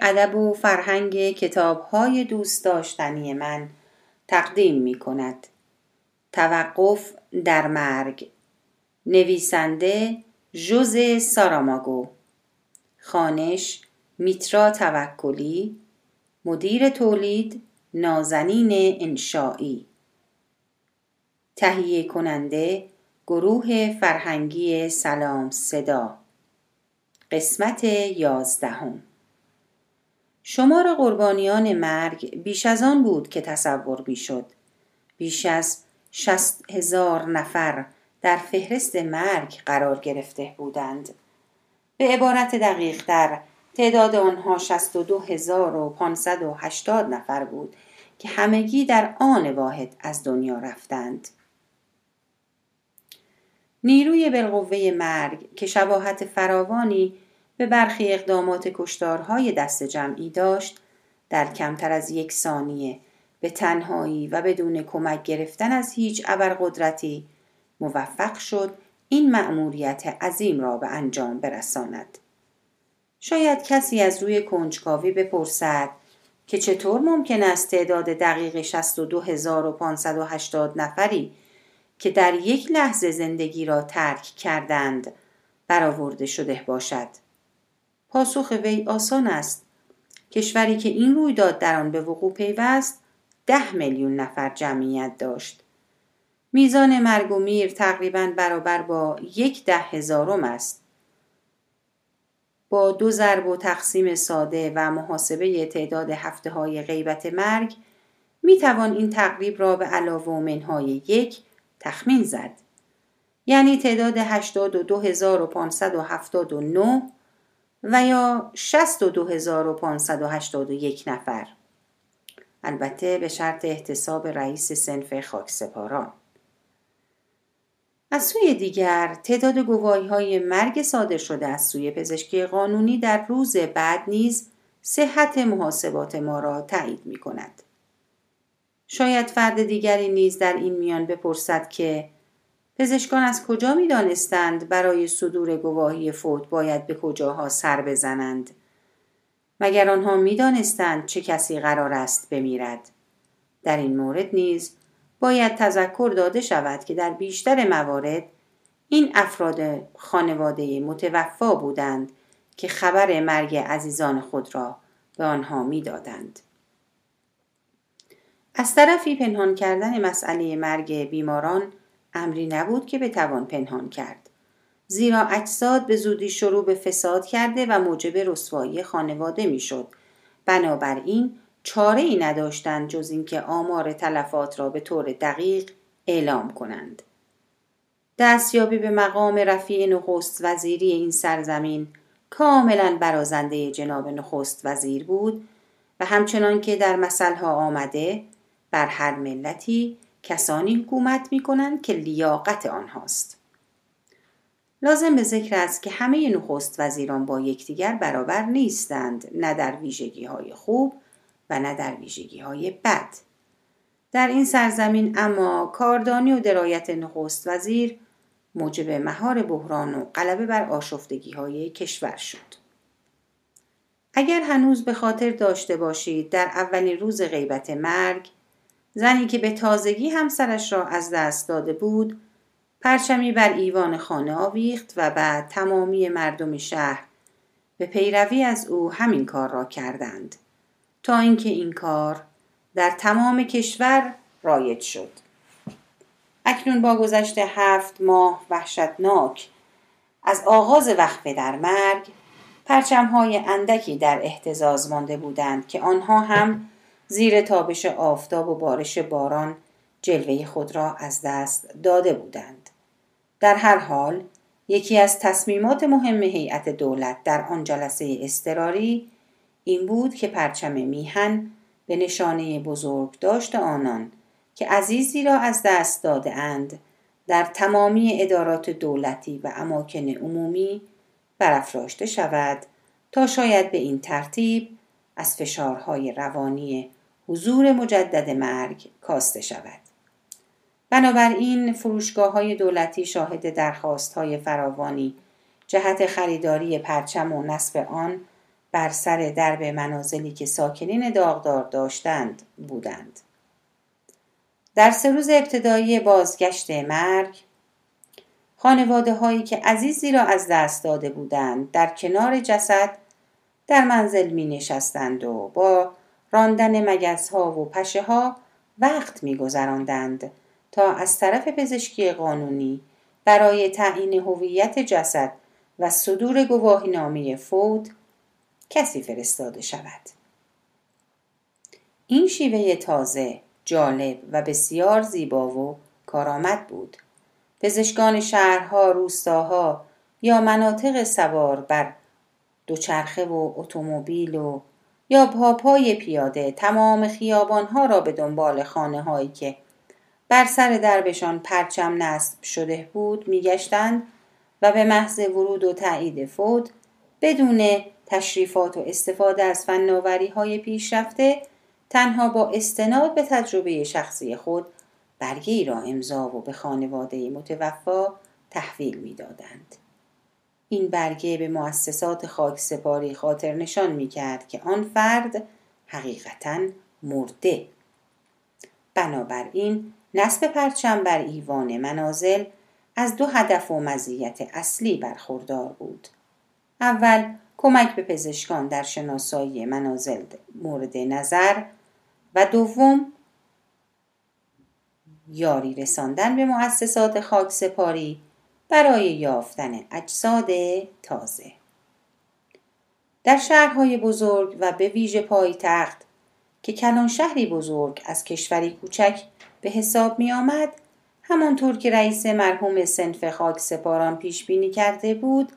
ادب و فرهنگ کتابهای دوست داشتنی من تقدیم می کند. توقف در مرگ. نویسنده جوز ساراماگو. خانش میترا توکلی. مدیر تولید نازنین انشایی تهیه کننده گروه فرهنگی سلام صدا. قسمت یازدهم. شمار قربانیان مرگ بیش از آن بود که تصور می‌شد. بیش از شست هزار نفر در فهرست مرگ قرار گرفته بودند. به عبارت دقیق در تعداد آنها هشتاد نفر بود که همگی در آن واحد از دنیا رفتند. نیروی بالقوه مرگ که شباهت فراوانی به برخی اقدامات کشتارهای دست جمعی داشت در کمتر از یک ثانیه به تنهایی و بدون کمک گرفتن از هیچ ابرقدرتی موفق شد این مأموریت عظیم را به انجام برساند. شاید کسی از روی کنجکاوی بپرسد که چطور ممکن است تعداد دقیق 62580 نفری که در یک لحظه زندگی را ترک کردند برآورده شده باشد؟ پاسخ وی آسان است. کشوری که این رویداد در آن به وقوع پیوست ده میلیون نفر جمعیت داشت. میزان مرگ و میر تقریبا برابر با یک ده هزارم است. با دو ضرب و تقسیم ساده و محاسبه تعداد هفته های غیبت مرگ می توان این تقریب را به علاوه منهای یک تخمین زد. یعنی تعداد 82579 و یا 62581 نفر. البته به شرط احتساب رئیس سنف خاکسپاران. از سوی دیگر تعداد گواهی های مرگ صادر شده از سوی پزشکی قانونی در روز بعد نیز صحت محاسبات ما را تایید می کند. شاید فرد دیگری نیز در این میان بپرسد که پزشکان از کجا می دانستند برای صدور گواهی فوت باید به کجاها سر بزنند؟ مگر آنها می دانستند چه کسی قرار است بمیرد؟ در این مورد نیز باید تذکر داده شود که در بیشتر موارد این افراد خانواده متوفا بودند که خبر مرگ عزیزان خود را به آنها می‌دادند. از طرفی پنهان کردن مسئله مرگ بیماران امری نبود که بتوان پنهان کرد. زیرا اجساد به زودی شروع به فساد کرده و موجب رسوایی خانواده می‌شد. بنابراین چاره ای نداشتند جز اینکه آمار تلفات را به طور دقیق اعلام کنند. دستیابی به مقام رفیع نخست وزیری این سرزمین کاملا برازنده جناب نخست وزیر بود و همچنان که در ها آمده بر هر ملتی کسانی حکومت می کنند که لیاقت آنهاست. لازم به ذکر است که همه نخست وزیران با یکدیگر برابر نیستند نه در ویژگی های خوب و نه در ویژگی های بد. در این سرزمین اما کاردانی و درایت نخست وزیر موجب مهار بحران و غلبه بر آشفتگی های کشور شد. اگر هنوز به خاطر داشته باشید در اولین روز غیبت مرگ زنی که به تازگی همسرش را از دست داده بود پرچمی بر ایوان خانه آویخت و بعد تمامی مردم شهر به پیروی از او همین کار را کردند تا اینکه این کار در تمام کشور رایج شد. اکنون با گذشت هفت ماه وحشتناک از آغاز وقفه در مرگ های اندکی در احتزاز مانده بودند که آنها هم زیر تابش آفتاب و بارش باران جلوه خود را از دست داده بودند. در هر حال یکی از تصمیمات مهم هیئت دولت در آن جلسه استراری این بود که پرچم میهن به نشانه بزرگ داشت آنان که عزیزی را از دست داده اند در تمامی ادارات دولتی و اماکن عمومی برافراشته شود تا شاید به این ترتیب از فشارهای روانی حضور مجدد مرگ کاسته شود. بنابراین فروشگاه های دولتی شاهد درخواست های فراوانی جهت خریداری پرچم و نصب آن بر سر درب منازلی که ساکنین داغدار داشتند بودند در سه روز ابتدایی بازگشت مرگ خانواده هایی که عزیزی را از دست داده بودند در کنار جسد در منزل می نشستند و با راندن مگس ها و پشه ها وقت می گذراندند تا از طرف پزشکی قانونی برای تعیین هویت جسد و صدور گواهینامه فوت کسی فرستاده شود. این شیوه تازه جالب و بسیار زیبا و کارآمد بود. پزشکان شهرها روستاها یا مناطق سوار بر دوچرخه و اتومبیل و یا پاپای پیاده تمام خیابانها را به دنبال خانه هایی که بر سر دربشان پرچم نصب شده بود میگشتند و به محض ورود و تایید فوت بدون تشریفات و استفاده از فناوری های پیشرفته تنها با استناد به تجربه شخصی خود برگه را امضا و به خانواده متوفا تحویل می‌دادند. این برگه به مؤسسات خاک سپاری خاطر نشان می کرد که آن فرد حقیقتا مرده. بنابراین نصب پرچم بر ایوان منازل از دو هدف و مزیت اصلی برخوردار بود. اول کمک به پزشکان در شناسایی منازل مورد نظر و دوم یاری رساندن به مؤسسات خاک سپاری برای یافتن اجساد تازه. در شهرهای بزرگ و به ویژه پایتخت که کلان شهری بزرگ از کشوری کوچک به حساب می آمد همانطور که رئیس مرحوم سنف خاک سپاران پیش بینی کرده بود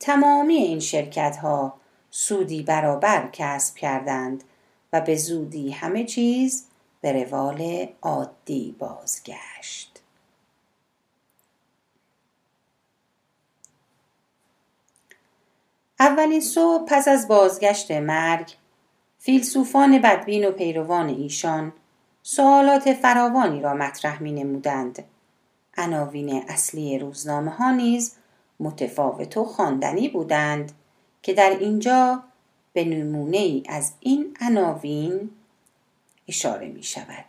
تمامی این شرکت ها سودی برابر کسب کردند و به زودی همه چیز به روال عادی بازگشت. اولین صبح پس از بازگشت مرگ فیلسوفان بدبین و پیروان ایشان سوالات فراوانی را مطرح می نمودند. عناوین اصلی روزنامه ها نیز متفاوت و خواندنی بودند که در اینجا به نمونه ای از این عناوین اشاره می شود.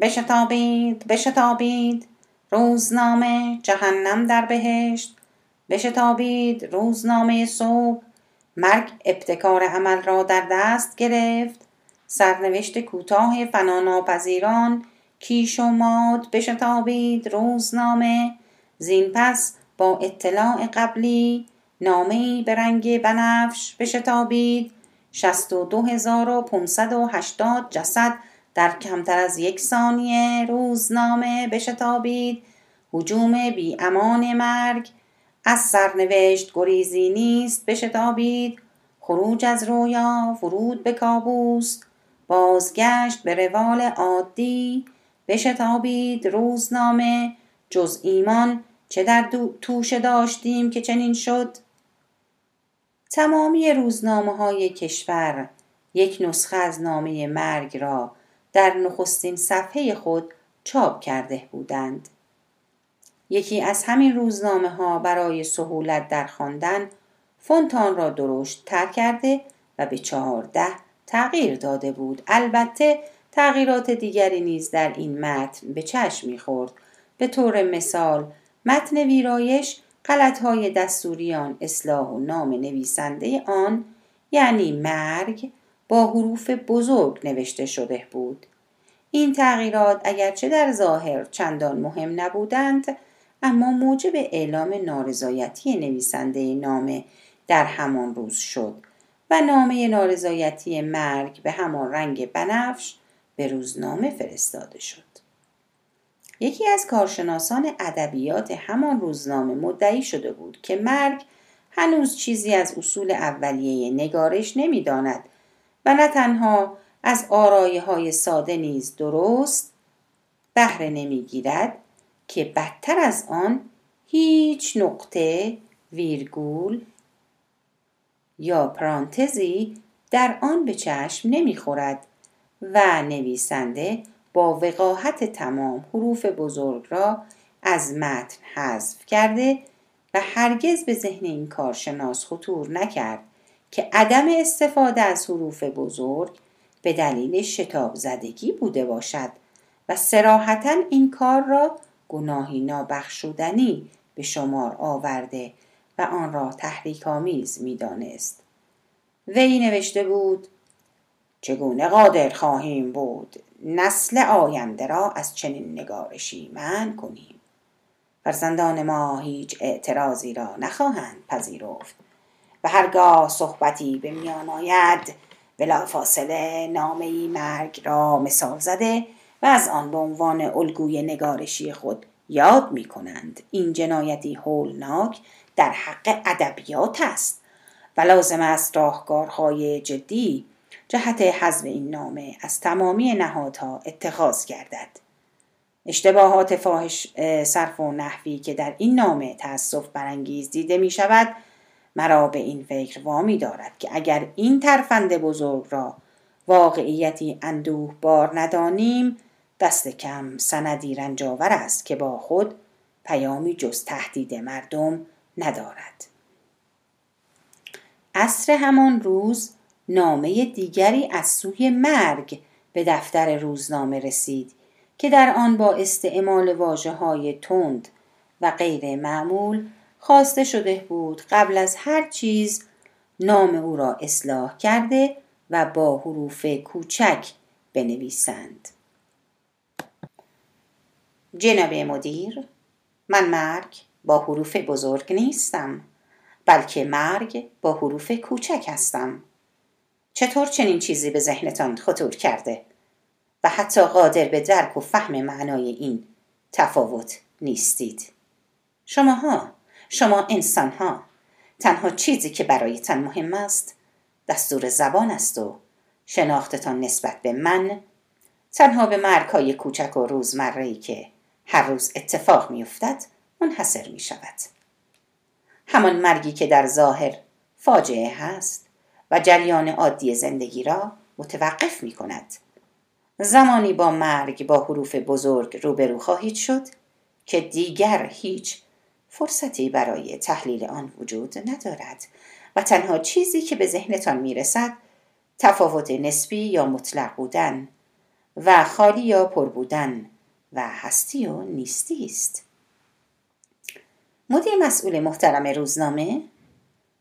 بشتابید بشتابید روزنامه جهنم در بهشت بشتابید روزنامه صبح. مرگ ابتکار عمل را در دست گرفت. سرنوشت کوتاه فناناپذیران. کیش و ماد بشتابید روزنامه. زین پس با اطلاع قبلی. نامهای به رنگ بنفش بشتابید. 62580 جسد در کمتر از یک ثانیه روزنامه بشتابید. حجوم بی امان مرگ. از سرنوشت گریزی نیست بشتابید. خروج از رویا ورود به کابوس. بازگشت به روال عادی. بشتابید روزنامه. جز ایمان چه در توشه داشتیم که چنین شد؟ تمامی روزنامه های کشور یک نسخه از نامه مرگ را در نخستین صفحه خود چاپ کرده بودند. یکی از همین روزنامه ها برای سهولت در خواندن فونتان را درشت تر کرده و به چهارده تغییر داده بود. البته تغییرات دیگری نیز در این متن به چشم می‌خورد. به طور مثال متن ویرایش های دستوریان اصلاح و نام نویسنده آن یعنی مرگ با حروف بزرگ نوشته شده بود این تغییرات اگرچه در ظاهر چندان مهم نبودند اما موجب اعلام نارضایتی نویسنده نامه در همان روز شد و نامه نارضایتی مرگ به همان رنگ بنفش به روزنامه فرستاده شد. یکی از کارشناسان ادبیات همان روزنامه مدعی شده بود که مرگ هنوز چیزی از اصول اولیه نگارش نمی‌داند و نه تنها از آرایه های ساده نیز درست بهره نمی‌گیرد که بدتر از آن هیچ نقطه ویرگول یا پرانتزی در آن به چشم نمی‌خورد و نویسنده با وقاحت تمام حروف بزرگ را از متن حذف کرده و هرگز به ذهن این کارشناس خطور نکرد که عدم استفاده از حروف بزرگ به دلیل شتاب زدگی بوده باشد و سراحتا این کار را گناهی نابخشودنی به شمار آورده و آن را تحریک آمیز می دانست. وی نوشته بود چگونه قادر خواهیم بود نسل آینده را از چنین نگارشی من کنیم فرزندان ما هیچ اعتراضی را نخواهند پذیرفت و هرگاه صحبتی به میان آید بلافاصله نامه مرگ را مثال زده و از آن به عنوان الگوی نگارشی خود یاد می کنند این جنایتی هولناک در حق ادبیات است و لازم است راهکارهای جدی جهت حذف این نامه از تمامی نهادها اتخاذ گردد. اشتباهات فاحش صرف و نحوی که در این نامه تأسف برانگیز دیده می شود مرا به این فکر وامی دارد که اگر این ترفند بزرگ را واقعیتی اندوه بار ندانیم دست کم سندی رنجاور است که با خود پیامی جز تهدید مردم ندارد. عصر همان روز نامه دیگری از سوی مرگ به دفتر روزنامه رسید که در آن با استعمال واجه های تند و غیر معمول خواسته شده بود قبل از هر چیز نام او را اصلاح کرده و با حروف کوچک بنویسند. جناب مدیر من مرگ با حروف بزرگ نیستم بلکه مرگ با حروف کوچک هستم. چطور چنین چیزی به ذهنتان خطور کرده؟ و حتی قادر به درک و فهم معنای این تفاوت نیستید. شماها شما انسانها تنها چیزی که برایتان مهم است دستور زبان است و شناختتان نسبت به من تنها به مرگهای کوچک و روزمره که هر روز اتفاق میافتد منحصر می شود همان مرگی که در ظاهر فاجعه هست و جریان عادی زندگی را متوقف می کند زمانی با مرگ با حروف بزرگ روبرو خواهید شد که دیگر هیچ فرصتی برای تحلیل آن وجود ندارد و تنها چیزی که به ذهنتان می‌رسد تفاوت نسبی یا مطلق بودن و خالی یا پر بودن و هستی و نیستی است. مدیر مسئول محترم روزنامه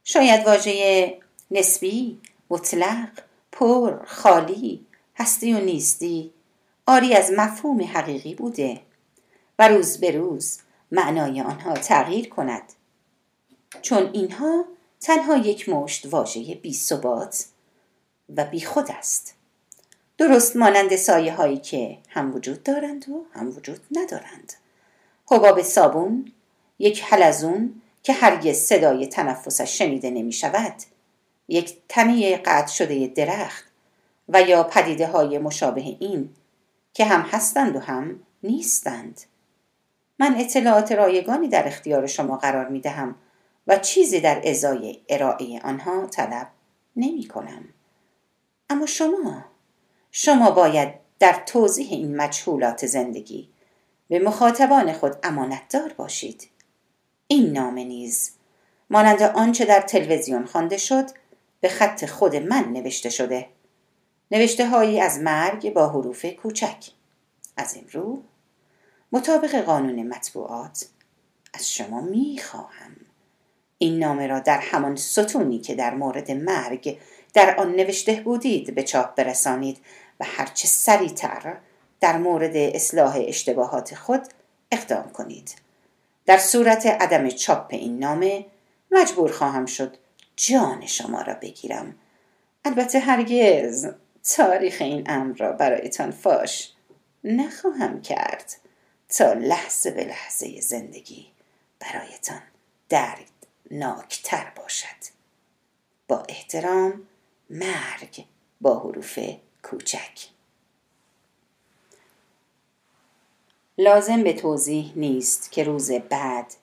شاید واژه نسبی مطلق پر خالی هستی و نیستی آری از مفهوم حقیقی بوده و روز به روز معنای آنها تغییر کند. چون اینها تنها یک مشت واژه بی ثبات و بی خود است. درست مانند سایه هایی که هم وجود دارند و هم وجود ندارند حباب صابون یک حلزون که هرگز صدای تنفسش شنیده نمی شود یک تنه قطع شده درخت و یا پدیده های مشابه این که هم هستند و هم نیستند من اطلاعات رایگانی در اختیار شما قرار می دهم و چیزی در ازای ارائه آنها طلب نمی کنم. اما شما شما باید در توضیح این مجهولات زندگی به مخاطبان خود امانتدار باشید. این نامه نیز مانند آنچه در تلویزیون خوانده شد به خط خود من نوشته شده. نوشته هایی از مرگ با حروف کوچک. از این رو مطابق قانون مطبوعات. از شما می خواهم این نامه را در همان ستونی که در مورد مرگ در آن نوشته بودید به چاپ برسانید. و هرچه سریعتر در مورد اصلاح اشتباهات خود اقدام کنید. در صورت عدم چاپ این نامه مجبور خواهم شد جان شما را بگیرم. البته هرگز تاریخ این امر را برایتان فاش نخواهم کرد تا لحظه به لحظه زندگی برایتان دردناکتر باشد. با احترام مرگ با حروف کوچک. لازم به توضیح نیست که روز بعد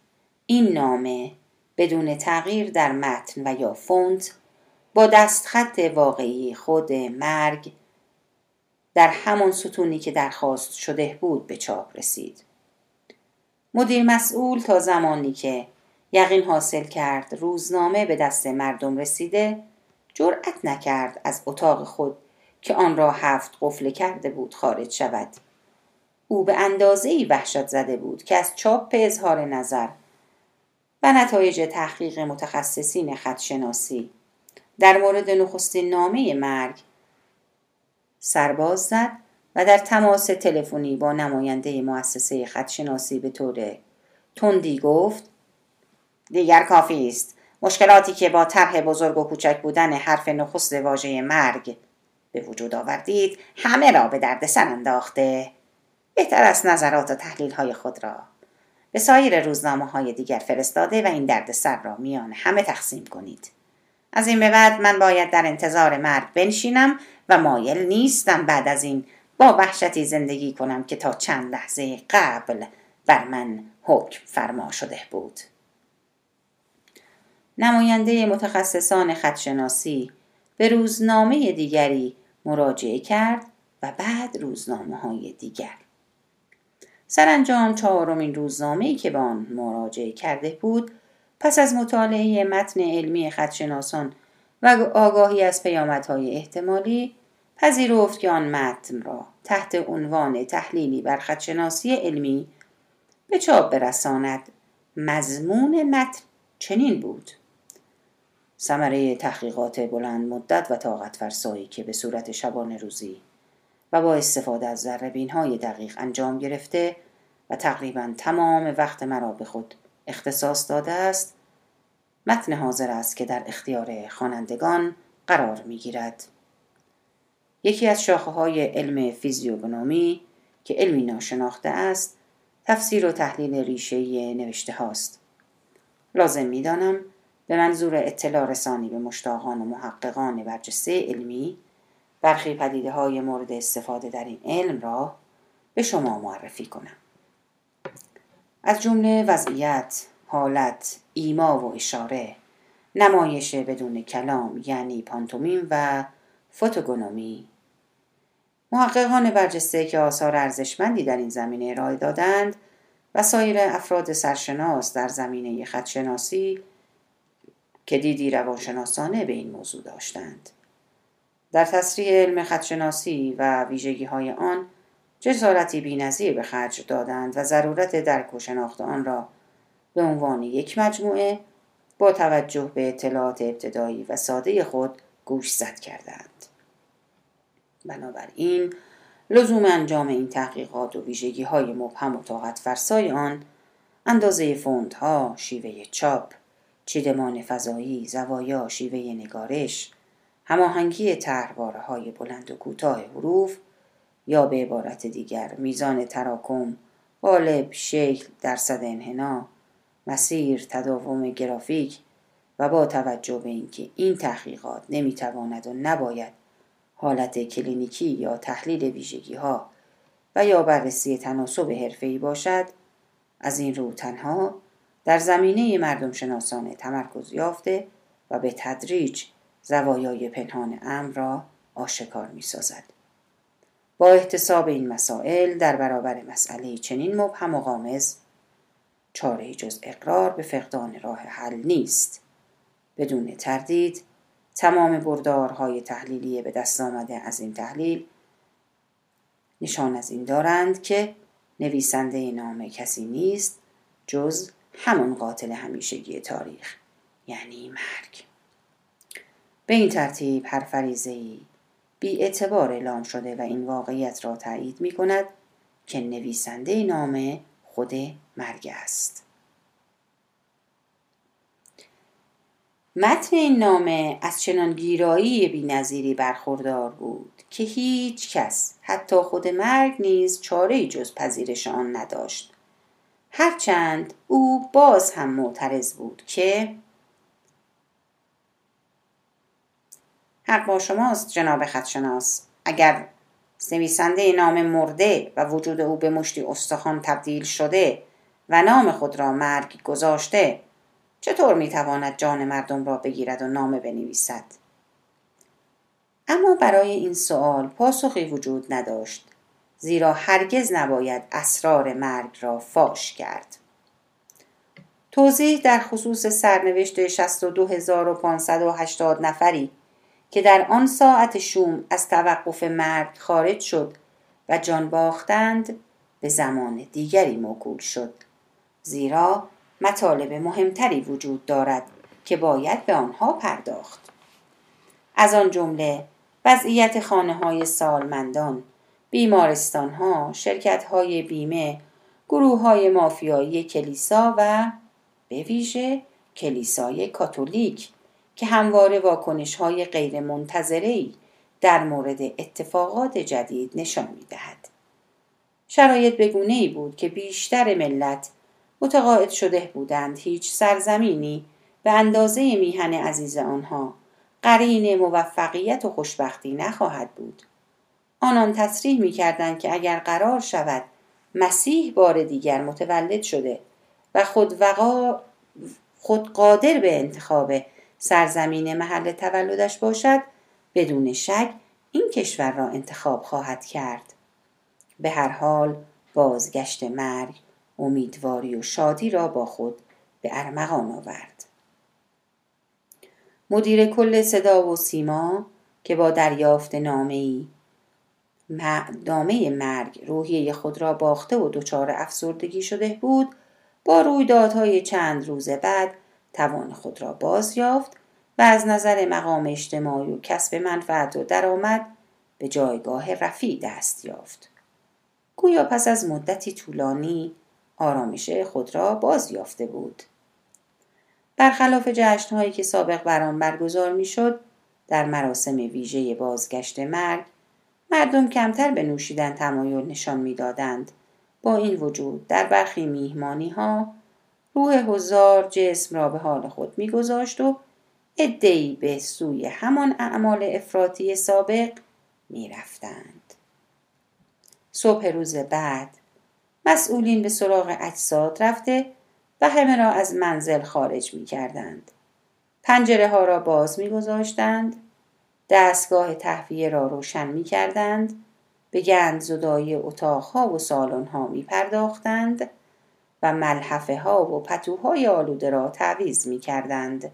این نامه بدون تغییر در متن و یا فونت با دستخط واقعی خود مرگ در همان ستونی که درخواست شده بود به چاپ رسید. مدیر مسئول تا زمانی که یقین حاصل کرد روزنامه به دست مردم رسیده جرأت نکرد از اتاق خود که آن را هفت قفل کرده بود خارج شود. او به اندازه ای وحشت زده بود که از چاپ اظهار نظر و نتایج تحقیق متخصصین خدشناسی در مورد نخستین نامه مرگ سرباز زد و در تماس تلفنی با نماینده مؤسسه خدشناسی به طور تندی گفت دیگر کافی است. مشکلاتی که با طرح بزرگ و کوچک بودن حرف نخست واژه مرگ به وجود آوردید همه را به درد سر انداخته. بهتر است نظرات و تحلیل های خود را به سایر روزنامه های دیگر فرستاده و این درد سر را میان همه تقسیم کنید. از این به بعد من باید در انتظار مرگ بنشینم و مایل نیستم بعد از این با وحشتی زندگی کنم که تا چند لحظه قبل بر من حکم فرما شده بود. نماینده متخصصان خدشناسی به روزنامه دیگری مراجعه کرد و بعد روزنامه های دیگر. سرانجام چهارمین روزنامه که به آن مراجعه کرده بود پس از مطالعه متن علمی خدشناسان و آگاهی از پیامدهای احتمالی پذیرفت که آن متن را تحت عنوان تحلیلی بر خدشناسی علمی به چاپ برساند. مضمون متن چنین بود. ثمره تحقیقات بلند مدت و طاقت فرسایی که به صورت شبانه روزی و با استفاده از ذربین های دقیق انجام گرفته و تقریبا تمام وقت مرا به خود اختصاص داده است متن حاضر است که در اختیار خوانندگان قرار می گیرد. یکی از شاخه های علم فیزیوگنومی که علمی ناشناخته است تفسیر و تحلیل ریشه نوشته هاست. لازم می دانم به منظور اطلاع رسانی به مشتاقان و محققان برجسته علمی برخی پدیده های مورد استفاده در این علم را به شما معرفی کنم. از جمله وضعیت، حالت، ایما و اشاره، نمایش بدون کلام یعنی پانتومیم و فوتوگونومی محققان برجسته که آثار ارزشمندی در این زمینه ارائه دادند و سایر افراد سرشناس در زمینه خدشناسی که دیدی روانشناسانه به این موضوع داشتند. در تصریح علم خدشناسی و ویژگی های آن جسارتی بینظیر به خرج دادند و ضرورت درک و شناخت آن را به عنوان یک مجموعه با توجه به اطلاعات ابتدایی و ساده خود گوش زد کردند. بنابراین لزوم انجام این تحقیقات و ویژگی های مبهم و طاقت فرسای آن اندازه فوندها شیوه چاپ چیدمان فضایی زوایا شیوه نگارش هماهنگی طرحواره های بلند و کوتاه حروف یا به عبارت دیگر میزان تراکم قالب شکل درصد انحنا مسیر تداوم گرافیک و با توجه به اینکه این تحقیقات نمی‌تواند و نباید حالت کلینیکی یا تحلیل ویژگی ها و یا بررسی تناسب حرفه‌ای باشد از این رو تنها در زمینه مردم شناسانه تمرکز یافته و به تدریج زوایای پنهان امر را آشکار می سازد. با احتساب این مسائل در برابر مسئله چنین مبهم و غامض چاره جز اقرار به فقدان راه حل نیست بدون تردید تمام بردارهای تحلیلی به دست آمده از این تحلیل نشان از این دارند که نویسنده نامه کسی نیست جز همان قاتل همیشگی تاریخ یعنی مرگ به این ترتیب هر فریزه ای بی اعتبار اعلام شده و این واقعیت را تایید می کند که نویسنده نامه خود مرگ است. متن این نامه از چنان گیرایی بینظیری برخوردار بود که هیچ کس حتی خود مرگ نیز چاره جز پذیرش آن نداشت هرچند او باز هم معترض بود که حق با شماست جناب خدشناس. اگر نویسنده نام مرده و وجود او به مشتی استخوان تبدیل شده و نام خود را مرگ گذاشته چطور می‌تواند جان مردم را بگیرد و نامه بنویسد؟ اما برای این سوال پاسخی وجود نداشت. زیرا هرگز نباید اسرار مرگ را فاش کرد. توضیح در خصوص سرنوشت 62580 نفری که در آن ساعت شوم از توقف مرگ خارج شد و جان باختند به زمان دیگری موکول شد. زیرا مطالب مهمتری وجود دارد که باید به آنها پرداخت. از آن جمله وضعیت خانه های سالمندان بیمارستان ها شرکت های بیمه گروه های مافیایی کلیسا و به ویژه کلیسای کاتولیک که همواره واکنش های غیر در مورد اتفاقات جدید نشان می دهد. شرایط بگونه ای بود که بیشتر ملت متقاعد شده بودند هیچ سرزمینی به اندازه میهن عزیز آنها قرین موفقیت و خوشبختی نخواهد بود. آنان تصریح می کردند که اگر قرار شود مسیح بار دیگر متولد شده و خود, وقا خود قادر به انتخاب سرزمین محل تولدش باشد بدون شک این کشور را انتخاب خواهد کرد. به هر حال بازگشت مرگ امیدواری و شادی را با خود به ارمغان آورد. مدیر کل صدا و سیما که با دریافت نامه نامه مرگ روحیه خود را باخته و دچار افسردگی شده بود. با رویدادهای چند روز بعد توان خود را باز یافت و از نظر مقام اجتماعی و کسب منفعت و درآمد به جایگاه رفیع دست یافت. گویا پس از مدتی طولانی آرامش خود را باز یافته بود. برخلاف جشنهایی که سابق بر آن برگزار می‌شد در مراسم ویژه بازگشت مرگ مردم کمتر به نوشیدن تمایل نشان می‌دادند با این وجود در برخی میهمانی ها روح هزار جسم را به حال خود میگذاشت و ادهی به سوی همان اعمال افراطی سابق می‌رفتند صبح روز بعد مسئولین به سراغ اجساد رفته و همه را از منزل خارج می کردند. پنجره ها را باز می گذاشتند. دستگاه تهویه را روشن می کردند. به گند زدایی اتاقها و سالنها می پرداختند و ملحفه ها و پتوهای آلوده را تعویز می کردند.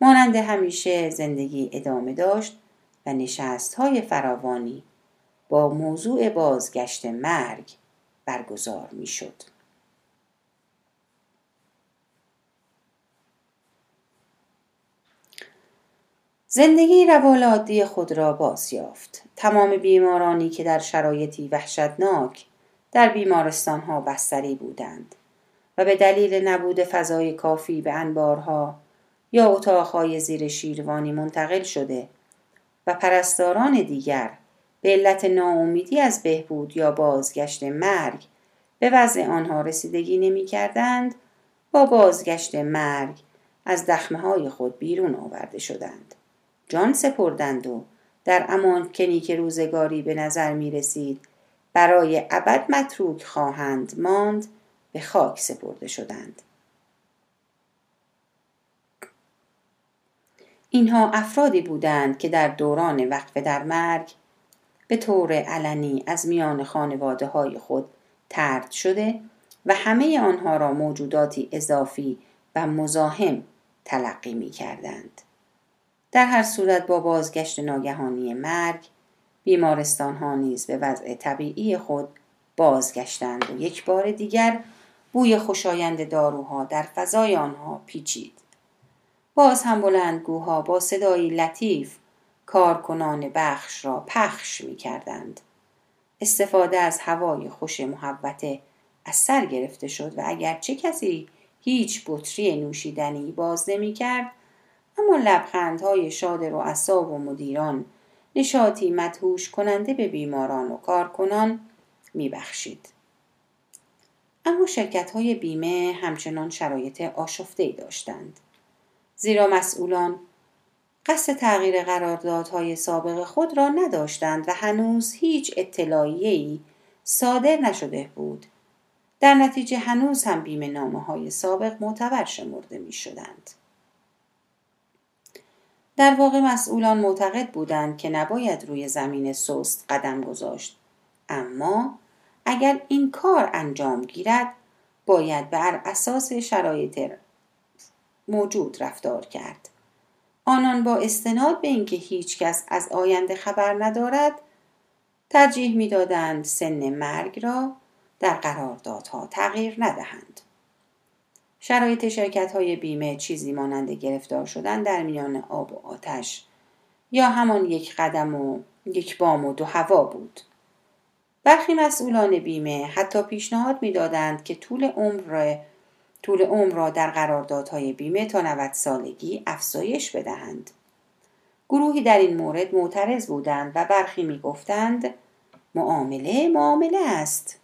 مانند همیشه زندگی ادامه داشت و نشست های فراوانی با موضوع بازگشت مرگ برگزار می شد. زندگی روال عادی خود را باز یافت. تمام بیمارانی که در شرایطی وحشتناک در بیمارستان ها بستری بودند و به دلیل نبود فضای کافی به انبارها یا اتاقهای زیر شیروانی منتقل شده و پرستاران دیگر به علت ناامیدی از بهبود یا بازگشت مرگ به وضع آنها رسیدگی نمی کردند با بازگشت مرگ از دخمه های خود بیرون آورده شدند. جان سپردند و در امانکنی که روزگاری به نظر می رسید برای ابد متروک خواهند ماند به خاک سپرده شدند. اینها افرادی بودند که در دوران وقف در مرگ به طور علنی از میان خانواده های خود ترد شده و همه آنها را موجوداتی اضافی و مزاحم تلقی می کردند. در هر صورت با بازگشت ناگهانی مرگ بیمارستان ها نیز به وضع طبیعی خود بازگشتند و یک بار دیگر بوی خوشایند داروها در فضای آنها پیچید. باز هم بلندگوها با صدایی لطیف کارکنان بخش را پخش می کردند. استفاده از هوای خوش محبته از سر گرفته شد و اگر چه کسی هیچ بطری نوشیدنی باز نمی کرد اما لبخندهای شاد رؤسا و مدیران نشاطی مدهوش کننده به بیماران و کارکنان میبخشید. اما شرکت های بیمه همچنان شرایط آشفته داشتند. زیرا مسئولان قصد تغییر قراردادهای سابق خود را نداشتند و هنوز هیچ اطلاعیه‌ای صادر نشده بود. در نتیجه هنوز هم بیمه نامه های سابق معتبر شمرده می شدند. در واقع مسئولان معتقد بودند که نباید روی زمین سست قدم گذاشت. اما اگر این کار انجام گیرد باید بر اساس شرایط موجود رفتار کرد. آنان با استناد به اینکه هیچ کس از آینده خبر ندارد ترجیح می‌دادند سن مرگ را در قراردادها تغییر ندهند. شرایط شرکت های بیمه چیزی مانند گرفتار شدن در میان آب و آتش یا همان یک قدم و یک بام و دو هوا بود. برخی مسئولان بیمه حتی پیشنهاد می‌دادند که طول عمر را طول عمر را در قراردادهای بیمه تا 90 سالگی افزایش بدهند. گروهی در این مورد معترض بودند و برخی می‌گفتند معامله معامله است.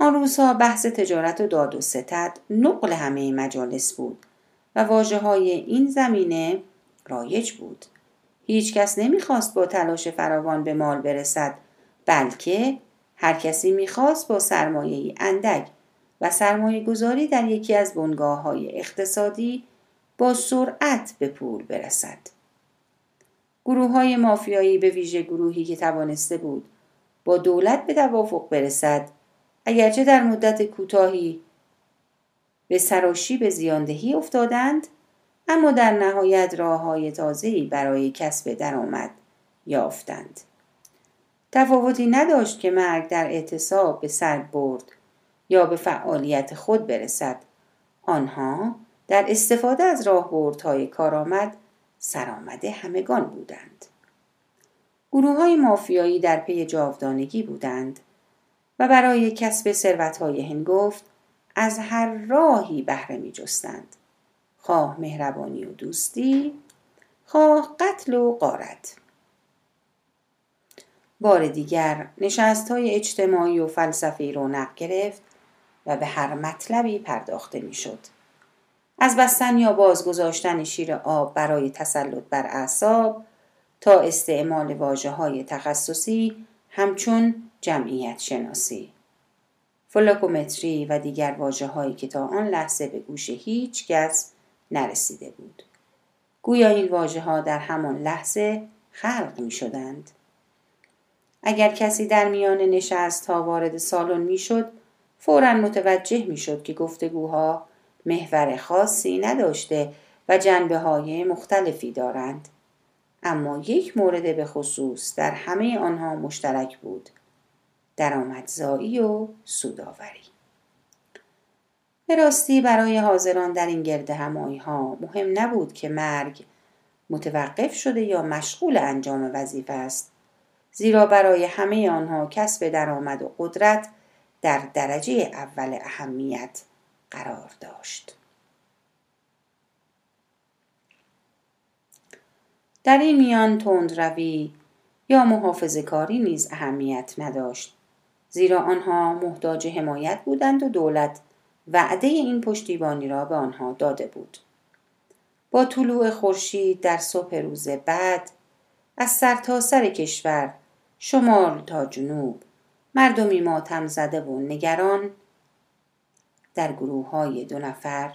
آن روزها بحث تجارت و داد و ستد نقل همه مجالس بود و واجه های این زمینه رایج بود هیچ کس نمی‌خواست با تلاش فراوان به مال برسد بلکه هر کسی می‌خواست با سرمایه اندک و سرمایه گذاری در یکی از بنگاه های اقتصادی با سرعت به پول برسد. گروه های مافیایی به ویژه گروهی که توانسته بود با دولت به توافق برسد اگرچه در مدت کوتاهی به سراشی به زیاندهی افتادند اما در نهایت راه های تازهی برای کسب درآمد یافتند. تفاوتی نداشت که مرگ در اعتصاب به سر برد یا به فعالیت خود برسد. آنها در استفاده از راهبردهای کارآمد سرآمد همگان بودند. گروه های مافیایی در پی جاودانگی بودند. و برای کسب ثروتهای هنگفت از هر راهی بهره می جستند. خواه مهربانی و دوستی خواه قتل و قارت بار دیگر نشست های اجتماعی و فلسفی رونق گرفت و به هر مطلبی پرداخته می‌شد. از بستن یا بازگذاشتن شیر آب برای تسلط بر اعصاب تا استعمال واجه های تخصصی همچون جمعیت شناسی فلوکومتری و دیگر واجه هایی که تا آن لحظه به گوش هیچ کس نرسیده بود گویا این واجه ها در همان لحظه خلق می شدند. اگر کسی در میان نشست ها وارد سالن می شد فورا متوجه می شد که گفتگوها محور خاصی نداشته و جنبه های مختلفی دارند. اما یک مورد به خصوص در همه آنها مشترک بود. درآمدزایی و سوداوری. به راستی برای حاضران در این گرد همایی ها مهم نبود که مرگ متوقف شده یا مشغول انجام وظیفه است زیرا برای همه آنها کسب درآمد و قدرت در درجه اول اهمیت قرار داشت. در این میان تندروی یا محافظ کاری نیز اهمیت نداشت زیرا آنها محتاج حمایت بودند و دولت وعده این پشتیبانی را به آنها داده بود. با طلوع خورشید در صبح روز بعد از سرتاسر سر کشور شمال تا جنوب مردمی ماتم زده و نگران در گروه های دو نفر.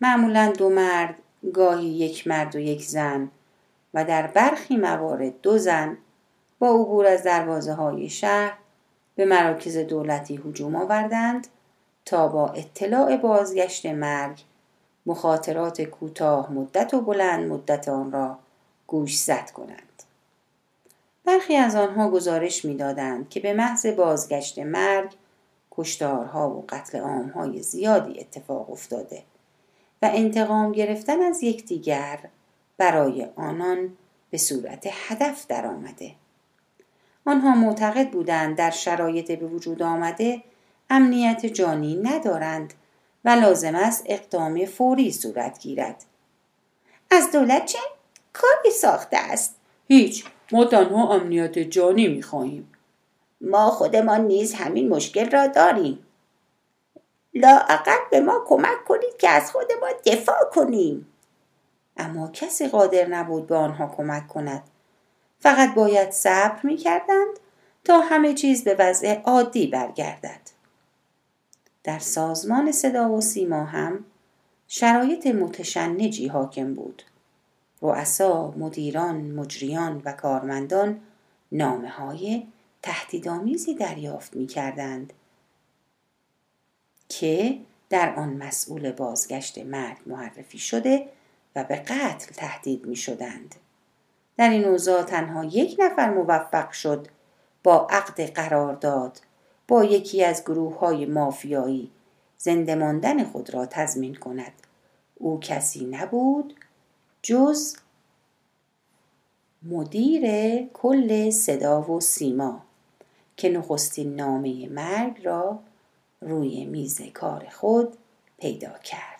معمولا دو مرد گاهی یک مرد و یک زن و در برخی موارد دو زن با عبور از دروازه های شهر به مراکز دولتی هجوم آوردند تا با اطلاع بازگشت مرگ مخاطرات کوتاه مدت و بلند مدت آن را گوش زد کنند. برخی از آنها گزارش می‌دادند که به محض بازگشت مرگ کشتارها و قتل عامهای زیادی اتفاق افتاده و انتقام گرفتن از یکدیگر برای آنان به صورت هدف درآمده. آنها معتقد بودند در شرایط به وجود آمده امنیت جانی ندارند و لازم است اقدام فوری صورت گیرد. از دولت چه کاری ساخته است؟ هیچ ما تنها امنیت جانی می خواهیم. ما خودمان نیز همین مشکل را داریم. لااقل به ما کمک کنید که از خودمان دفاع کنیم. اما کسی قادر نبود به آنها کمک کند. فقط باید صبر می کردند تا همه چیز به وضع عادی برگردد. در سازمان صدا و سیما هم شرایط متشنجی حاکم بود. رؤسا، مدیران، مجریان و کارمندان نامه های تهدیدآمیزی دریافت می کردند که در آن مسئول بازگشت مرگ معرفی شده و به قتل تهدید می شدند. در این اوضاع تنها یک نفر موفق شد. با عقد قرارداد با یکی از گروه های مافیایی. زنده ماندن خود را تضمین کند. او کسی نبود جز مدیر کل صدا و سیما که نخستین نامه مرگ را روی میز کار خود پیدا کرد.